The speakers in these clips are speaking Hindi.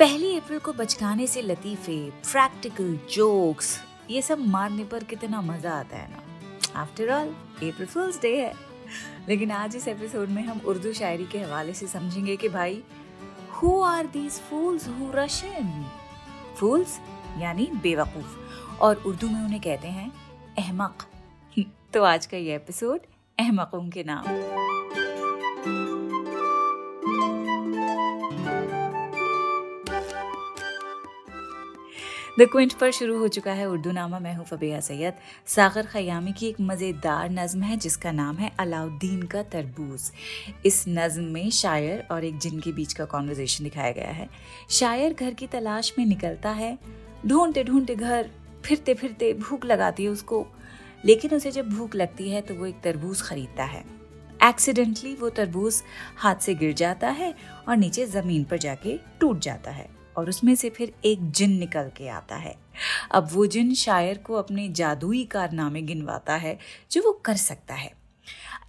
पहली अप्रैल को बचकाने से लतीफे प्रैक्टिकल जोक्स ये सब मारने पर कितना मज़ा आता है ना। After all April Fools Day है। लेकिन आज इस एपिसोड में हम उर्दू शायरी के हवाले से समझेंगे कि भाई who are these fools who rush in fools यानी बेवकूफ़। और उर्दू में उन्हें कहते हैं, अहमक। तो आज का ये एपिसोड अहमकों के नाम। द क्विंट पर शुरू हो चुका है उर्दू नामा मैं हूँ फबिया सैयद। सागर खयामी की एक मज़ेदार नज़म है, जिसका नाम है अलाउद्दीन का तरबूज। इस नज़म में शायर और एक जिन के बीच का कॉन्वर्जेशन दिखाया गया है। शायर घर की तलाश में निकलता है। ढूंढते ढूंढते घर फिरते फिरते भूख लगाती है उसको। लेकिन उसे जब भूख लगती है तो वो एक तरबूज खरीदता है। एक्सीडेंटली वो तरबूज हाथ से गिर जाता है और नीचे ज़मीन पर जाके टूट जाता है। और उसमें से फिर एक जिन निकल के आता है। अब वो जिन शायर को अपने जादुई कारनामे गिनवाता है, जो वो कर सकता है।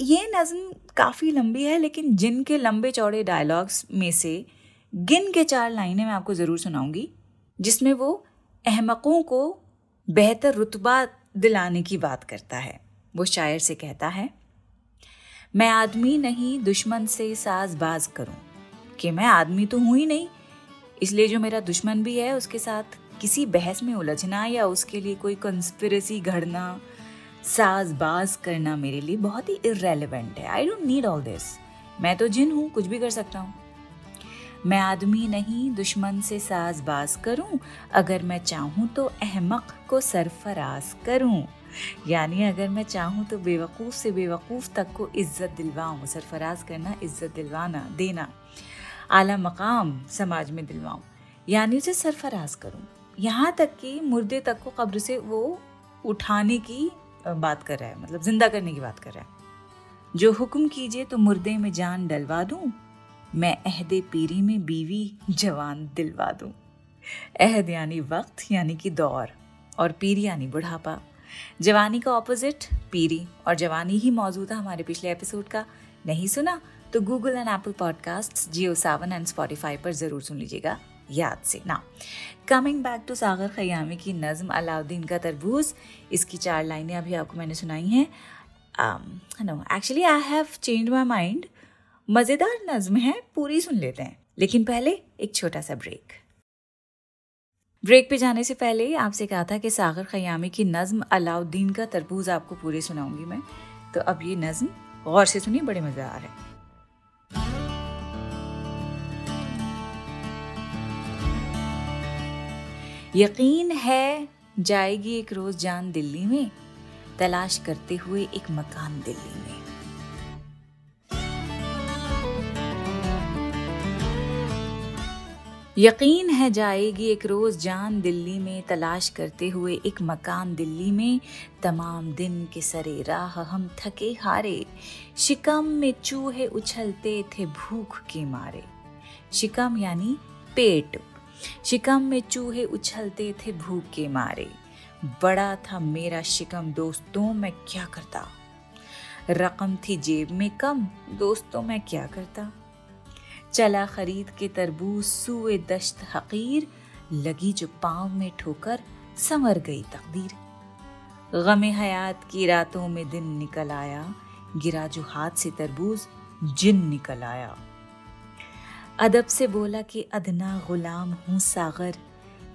ये नज़म काफ़ी लंबी है, लेकिन जिन के लंबे चौड़े डायलॉग्स में से गिन के चार लाइनें मैं आपको ज़रूर सुनाऊँगी, जिसमें वो अहमकों को बेहतर रुतबा दिलाने की बात करता है। वो शायर से कहता है, मैं आदमी नहीं, दुश्मन से साज बाज करूँ। कि मैं आदमी तो हूँ ही नहीं इसलिए जो मेरा दुश्मन भी है, उसके साथ किसी बहस में उलझना या उसके लिए कोई कंस्पिरसी घड़ना, साजबाज करना मेरे लिए बहुत ही इरेलीवेंट है। I don't need all this मैं तो जिन हूँ, कुछ भी कर सकता हूँ। मैं आदमी नहीं, दुश्मन से साजबाज करूँ। अगर मैं चाहूँ तो अहमक को सरफराज करूँ। यानी अगर मैं चाहूँ तो बेवकूफ़ से बेवकूफ़ तक को इज़्ज़त दिलवाऊँ। सरफराज करना, इज़्ज़त दिलवाना, देना। आला मकाम समाज में दिलवाऊं। यानी उसे सरफराज करूँ। यहाँ तक कि मुर्दे तक को कब्र से वो उठाने की बात कर रहा है मतलब ज़िंदा करने की बात कर रहा है। जो हुक्म कीजिए तो मुर्दे में जान डलवा दूँ, मैं अहद पीरी में बीवी जवान दिलवा दूँ। अहद यानी वक्त, यानी कि दौर, और पीरी यानी बुढ़ापा। जवानी का ऑपोजिट पीरी, और जवानी ही मौजूद है हमारे पिछले एपिसोड का। नहीं सुना? तो Google and Apple podcast Jio Saavn and Spotify पर ज़रूर सुन लीजिएगा याद से। ना coming back to Sagar Khayyami की नज़म अलाउद्दीन का तरबूज, इसकी चार लाइनें अभी आपको मैंने सुनाई हैं। No actually I have change my mind मज़ेदार नज़म है, पूरी सुन लेते हैं। लेकिन पहले एक छोटा सा ब्रेक ब्रेक पे जाने से पहले आपसे कहा था कि सागर खयामी की नज़म अलाउद्दीन का तरबूज आपको पूरी सुनाऊँगी मैं। तो अब ये नज़म गौर से सुनिए, बड़े मज़ेदार हैं। यकीन है जाएगी एक रोज जान दिल्ली में, तलाश करते हुए एक मकान दिल्ली में। यकीन है जाएगी एक रोज जान दिल्ली में, तलाश करते हुए एक मकान दिल्ली में, तमाम दिन के सरे राह हम थके हारे, शिकम में चूहे उछलते थे भूख के मारे। शिकम यानी पेट शिकम में चूहे उछलते थे भूख के मारे। बड़ा था मेरा शिकम, दोस्तों मैं क्या करता? रकम थी जेब में कम, दोस्तों मैं क्या करता? चला खरीद के तरबूज, सुए दश्त हकीर, लगी जो पाँव में ठोकर, संवर गई तकदीर। गमे हयात की रातों में दिन निकल आया, गिरा जो हाथ से तरबूज, जिन निकल आया। अदब से बोला कि अदना गुलाम हूँ सागर।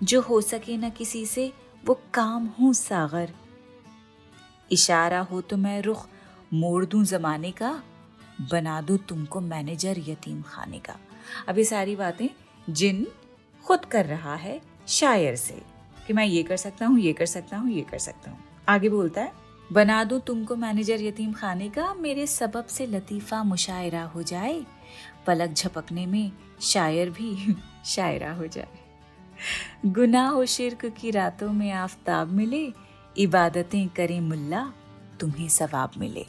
जो हो सके न किसी से, वो काम हूँ सागर। इशारा हो तो मैं रुख मोड़ दूँ जमाने का, बना दूँ तुमको मैनेजर यतीम खाने का। अब ये सारी बातें जिन खुद कर रहा है शायर से कि मैं ये कर सकता हूँ, ये कर सकता हूँ, ये कर सकता हूँ। आगे बोलता है, बना दूँ तुमको मैनेजर यतीम खाने का, मेरे सबब से लतीफ़ा मुशायरा हो जाए पलक झपकने में शायर भी शायरा हो जाए। गुनाह हो शिरक की रातों में आफताब मिले, इबादतें करें मुल्ला, तुम्हें सवाब मिले।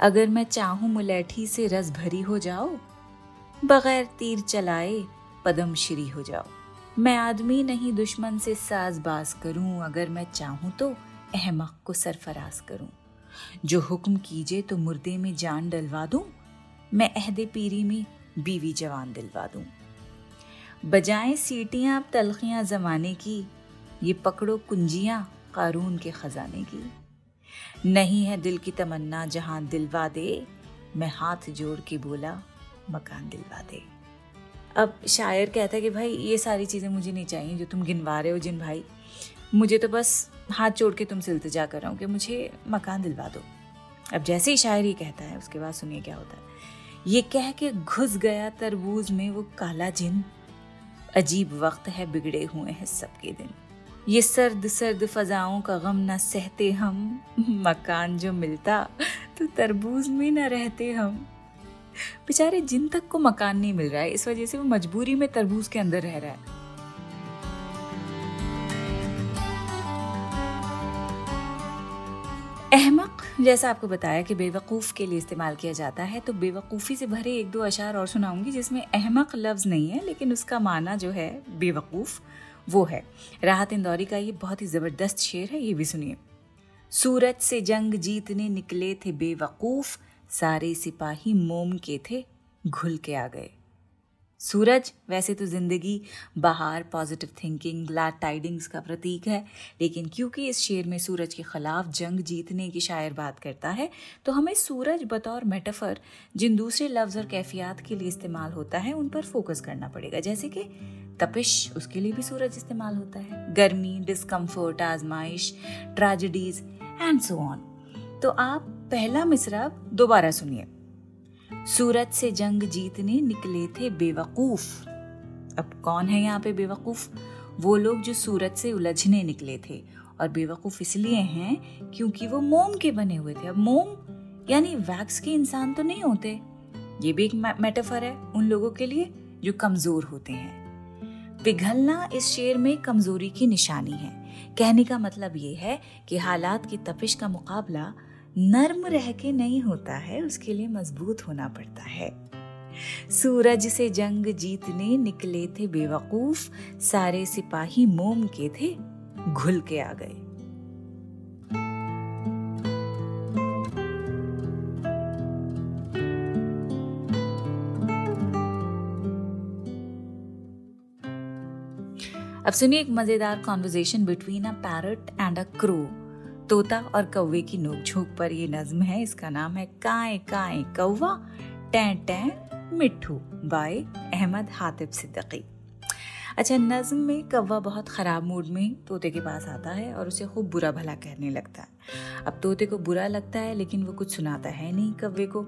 अगर मैं चाहूँ मुलैठी से रस भरी हो जाओ, बगैर तीर चलाए पदम श्री हो जाओ। मैं आदमी नहीं, दुश्मन से साजबाज करूँ, अगर मैं चाहूँ तो अहमक को सरफराज करूँ। जो हुक्म कीजिए तो मुर्दे में जान डलवा दूँ मैं अहदे पीरी में बीवी जवान दिलवा दूँ। बजाएँ सीटियाँ अब तलखियाँ जमाने की, ये पकड़ो कुंजियाँ कारून के खजाने की। नहीं है दिल की तमन्ना जहाँ दिलवा दे, मैं हाथ जोड़ के बोला, मकान दिलवा दे। अब शायर कहता है कि भाई, ये सारी चीज़ें मुझे नहीं चाहिए जो तुम गिनवा रहे हो, जिन भाई। मुझे तो बस हाथ जोड़ के तुमसे इल्तजा कर रहा हूँ कि मुझे मकान दिलवा दो। अब जैसे ही शायर ही कहता है, उसके बाद सुनिए क्या होता है। ये कह के घुस गया तरबूज में वो काला जिन। अजीब वक्त है, बिगड़े हुए हैं सबके दिन। ये सर्द सर्द फजाओं का गम ना सहते हम। मकान जो मिलता तो तरबूज में ना रहते हम। बेचारे जिन तक को मकान नहीं मिल रहा है, इस वजह से वो मजबूरी में तरबूज के अंदर रह रहा है। अहमक, जैसा आपको बताया कि बेवकूफ़ के लिए इस्तेमाल किया जाता है तो बेवकूफ़ी से भरे एक दो अशार और सुनाऊँगी जिसमें अहमक लफ्ज़ नहीं है, लेकिन उसका माना जो है बेवकूफ़, वो है। राहत इंदौरी का ये बहुत ही ज़बरदस्त शेर है, ये भी सुनिए। सूरज से जंग जीतने निकले थे बेवकूफ़, सारे सिपाही मोम के थे, घुल के आ गए। सूरज, वैसे तो ज़िंदगी, बाहर पॉजिटिव थिंकिंग ग्लैड टाइडिंग्स का प्रतीक है। लेकिन क्योंकि इस शेर में सूरज के खिलाफ जंग जीतने की शायर बात करता है तो हमें सूरज बतौर मेटाफर जिन दूसरे लफ्ज़ और कैफियात के लिए इस्तेमाल होता है, उन पर फोकस करना पड़ेगा। जैसे कि तपिश, उसके लिए भी सूरज इस्तेमाल होता है। गर्मी डिस्कम्फर्ट आजमाइश ट्रेजिडीज एंड सो ऑन तो आप पहला मिसरा दोबारा सुनिए। सूरज से जंग जीतने निकले थे बेवकूफ़। अब कौन है यहाँ पे बेवकूफ़? वो लोग जो सूरज से उलझने निकले थे। और बेवकूफ़ इसलिए हैं क्योंकि वो मोम के बने हुए थे। अब मोम, यानी वैक्स के इंसान तो नहीं होते। ये भी एक मेटाफर है उन लोगों के लिए जो कमज़ोर होते हैं। पिघलना इस शेर में कमज़ोरी की निशानी है। कहने का मतलब ये है कि हालात की तपिश का मुकाबला नर्म रह के नहीं होता है, उसके लिए मज़बूत होना पड़ता है। सूरज से जंग जीतने निकले थे बेवकूफ़, सारे सिपाही मोम के थे, घुल के आ गए। अब सुनिए एक मज़ेदार conversation between a parrot and a crow तोता और कौवे की नोकझोंक पर ये नज्म है। इसका नाम है काए काए कौवा, टै टै मिठू बाय अहमद हातिब सिद्दीकी। अच्छा नज्म में कौवा बहुत ख़राब मूड में तोते के पास आता है और उसे खूब बुरा भला कहने लगता है। अब तोते को बुरा लगता है, लेकिन वो कुछ सुनाता है नहीं कौवे को।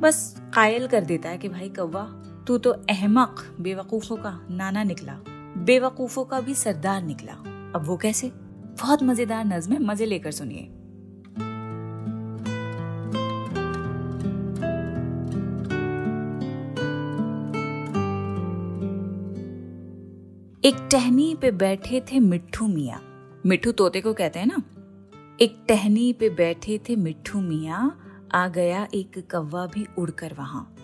बस कायल कर देता है कि भाई कौवा, तू तो अहमक, बेवकूफ़ों का नाना निकला, बेवकूफ़ों का भी सरदार निकला। अब वो कैसे? बहुत मज़ेदार नज्म है मज़े लेकर सुनिए। एक टहनी पे बैठे थे मिट्ठू मिया। मिट्ठू तोते को कहते हैं ना? एक टहनी पे बैठे थे मिट्ठू मिया, आ गया एक कौवा भी उड़कर वहाँ।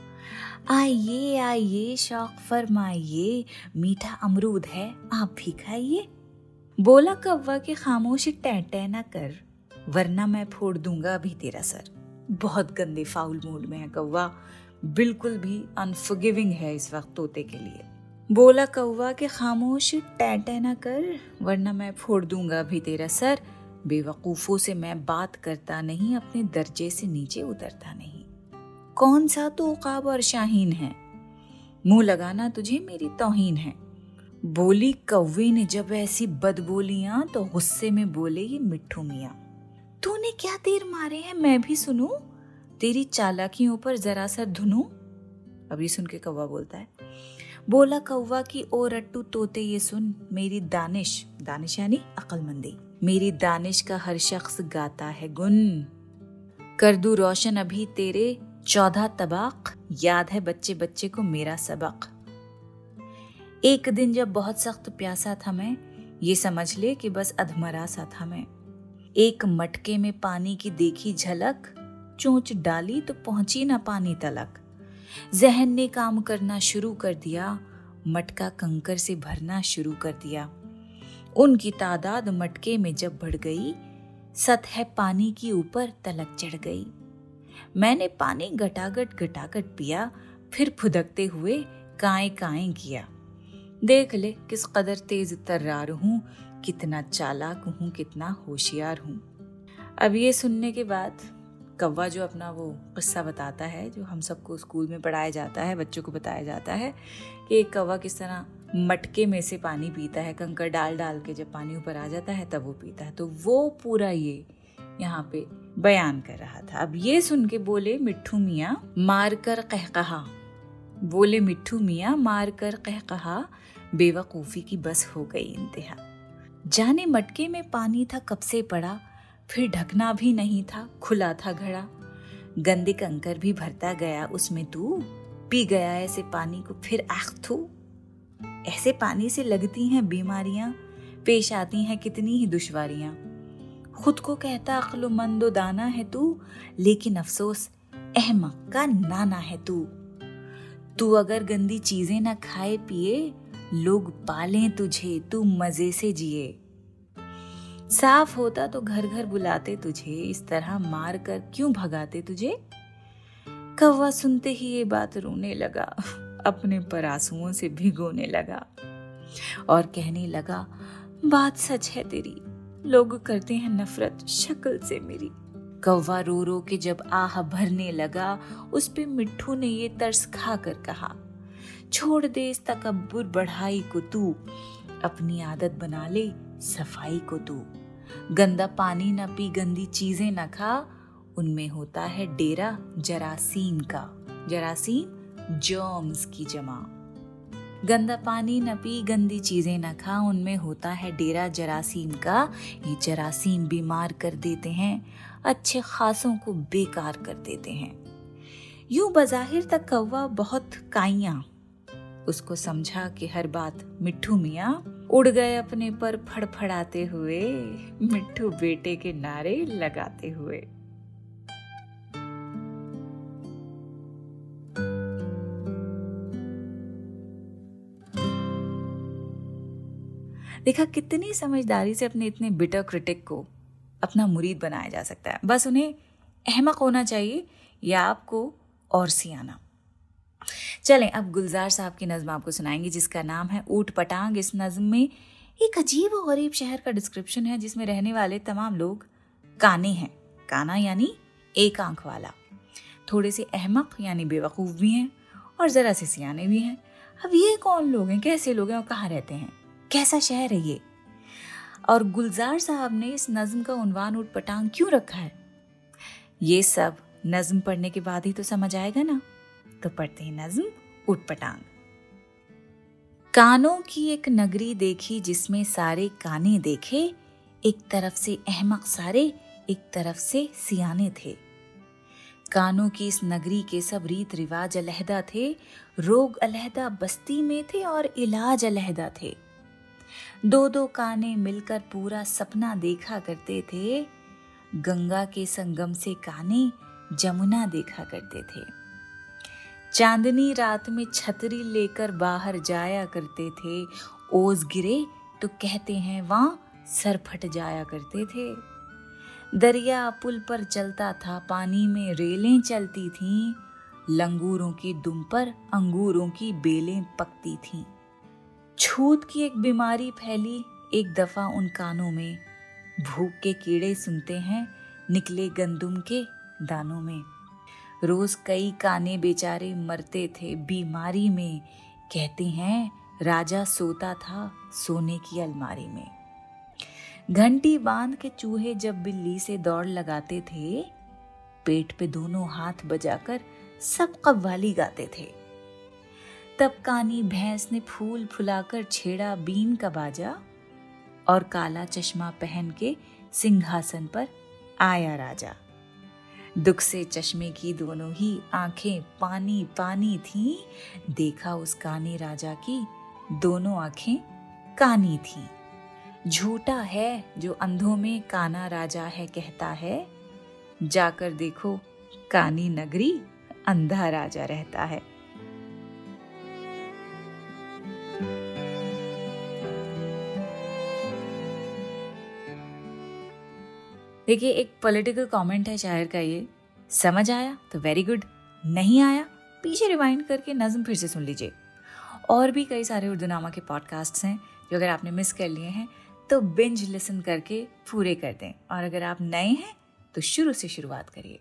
आइए आइए, शौक फरमाइए, मीठा अमरूद है, आप भी खाइए। बोला कौवा के खामोशी टै ना कर, वरना मैं फोड़ दूँगा अभी तेरा सर। बहुत गंदे फाउल मूड में है कौवा बिल्कुल भी अनफॉरगिविंग है इस वक्त तोते के लिए। बोला कौवा के खामोश टै ना कर, वरना मैं फोड़ दूँगा अभी तेरा सर। बेवकूफों से मैं बात करता नहीं, अपने दर्जे से नीचे उतरता नहीं। कौन सा तो उकाब और शाहीन है? मुँह लगाना तुझे मेरी तोहीन है। बोली कौवे ने जब ऐसी बदबोलियाँ तो गुस्से में बोले, ये मिट्टू मिया, तूने क्या तीर मारे हैं? मैं भी सुनू? तेरी चालाकियों पर जरा सा धुनू? अभी सुन के कौवा बोलता है, बोला कौवा की, ओ रट्टू तोते, ये सुन, मेरी दानिश दानिश यानी अकलमंदी, मेरी दानिश का हर शख्स गाता है गुन। कर दू रोशन अभी तेरे, चौदह तबाक, याद है बच्चे बच्चे को मेरा सबक एक दिन जब बहुत सख्त प्यासा था मैं, ये समझ ले कि बस अधमरा सा था मैं। एक मटके में पानी की देखी झलक, चोंच डाली तो पहुँची ना पानी तलक। जहन ने काम करना शुरू कर दिया, मटका कंकर से भरना शुरू कर दिया। उनकी तादाद मटके में जब बढ़ गई, सतह पानी की ऊपर तलक चढ़ गई। मैंने पानी गटागट गटागट पिया, फिर फुदकते हुए काए काए किया। देख ले किस कदर तेज तर्रार हूँ, कितना चालाक हूँ, कितना होशियार हूँ। अब ये सुनने के बाद कौवा जो अपना वो किस्सा बताता है, जो हम सबको स्कूल में पढ़ाया जाता है, बच्चों को बताया जाता है, कि एक कौवा किस तरह मटके में से पानी पीता है कंकर डाल डाल के जब पानी ऊपर आ जाता है, तब वो पीता है। तो वो पूरा ये यहाँ पे बयान कर रहा था। अब ये सुन के बोले मिट्ठू मियाँ मार कर कह कहा। बोले मिट्ठू मियाँ मार कर कह कहा बेवकूफ़ी की बस हो गई इंतहा। जाने मटके में पानी था कब से पड़ा, फिर ढकना भी नहीं था, खुला था घड़ा। गंदे कंकर भी भरता गया उसमें तू, पी गया ऐसे पानी को, फिर आख थू ऐसे पानी से लगती हैं बीमारियाँ, पेश आती हैं कितनी ही दुश्वारियाँ। खुद को कहता अक्लमंदो दाना है तू, लेकिन अफसोस, अहमक का नाना है तू। तू अगर गंदी चीज़ें ना खाए पिए लोग पालें तुझे, तू मज़े से जिए। साफ़ होता तो घर घर बुलाते तुझे, इस तरह मार कर क्यों भगाते तुझे? कौवा सुनते ही ये बात रोने लगा, अपने पर आंसुओं से भिगोने लगा और कहने लगा, बात सच है तेरी, लोग करते हैं नफरत, शक्ल से मेरी। कौवा रो रो के जब आह भरने लगा, उस पे मिट्ठू ने ये तरस खा कर कहा छोड़ दे, इस तकबर बढ़ाई को तू। अपनी आदत बना ले, सफ़ाई को तू। गंदा पानी न पी, गंदी चीज़ें न खा। उनमें होता है डेरा जरासीम का। जरासीम, जर्म्स की जमा। गंदा पानी न पी, गंदी चीज़ें न खा। उनमें होता है डेरा जरासीम का। ये जरासीम बीमार कर देते हैं, अच्छे खासों को बेकार कर देते हैं। यूँ बजाहिर तक कौवा बहुत काइया। उसको समझा कि हर बात मिट्ठू मिया उड़ गए अपने पर फड़फड़ाते हुए मिट्ठू बेटे के नारे लगाते हुए। देखा, कितनी समझदारी से अपने इतने बिटर क्रिटिक को अपना मुरीद बनाया जा सकता है। बस उन्हें अहमक होना चाहिए या आपको और सियाना। चलें, अब गुलजार साहब की नज़म आपको सुनाएँगे, जिसका नाम है ऊट पटांग। इस नज़म में एक अजीब और गरीब शहर का डिस्क्रिप्शन है, जिसमें रहने वाले तमाम लोग काने हैं। काना यानी एक आँख वाला। थोड़े से अहमक यानी बेवकूफ़ भी हैं और ज़रा से सियाने भी हैं। अब ये कौन लोग हैं? कैसे लोग हैं और कहाँ रहते हैं? कैसा शहर है ये? और गुलजार साहब ने इस नज्म का उनवान उठ पटांग क्यों रखा है? ये सब नज्म पढ़ने के बाद ही तो समझ आएगा ना। तो पढ़ते हैं नज्म उठ पटांग। कानों की एक नगरी देखी जिसमें सारे काने देखे, एक तरफ़ से अहमक सारे, एक तरफ़ से सियाने थे। कानों की इस नगरी के सब रीत रिवाज अलहदा थे, रोग अलहदा बस्ती में थे और इलाज अलहदा थे। दो दो काने मिलकर पूरा सपना देखा करते थे, गंगा के संगम से काने जमुना देखा करते थे। चांदनी रात में छतरी लेकर बाहर जाया करते थे। ओस गिरे तो कहते हैं, वहाँ, सर फट जाया करते थे। दरिया पुल पर चलता था, पानी में रेलें चलती थीं। लंगूरों की दुम पर अंगूरों की बेलें पकती थीं। छूत की एक बीमारी फैली एक दफ़ा उन कानों में। भूख के कीड़े सुनते हैं, निकले गंदुम के दानों में। रोज कई काने बेचारे मरते थे बीमारी में। कहते हैं, राजा सोता था सोने की अलमारी में। घंटी बाँध के चूहे जब बिल्ली से दौड़ लगाते थे, पेट पे दोनों हाथ बजाकर सब कव्वाली गाते थे। तब कानी भैंस ने फूल फुलाकर छेड़ा बीन का बाजा और काला चश्मा पहन के सिंहासन पर आया राजा। दुख से चश्मे की दोनों ही आँखें पानी पानी थी। देखा उस काने राजा की दोनों आँखें कानी थी। झूठा है जो अंधों में काना राजा है कहता है। जाकर देखो, कानी नगरी अंधा राजा रहता है। देखिए, एक पॉलिटिकल कमेंट है शायर का ये। समझ आया? तो वेरी गुड नहीं आया? पीछे रिवाइंड करके नज्म फिर से सुन लीजिए। और भी कई सारे उर्दू नामा के पॉडकास्ट्स हैं, जो अगर आपने मिस कर लिए हैं तो बिंज लिसन करके पूरे कर दें। और अगर आप नए हैं तो शुरू से शुरुआत करिए।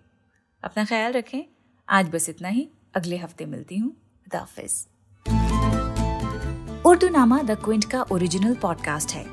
अपना ख्याल रखें। आज बस इतना ही। अगले हफ़्ते मिलती हूँ। हाफिज। उर्दू नामा द क्विंट का ओरिजिनल पॉडकास्ट है।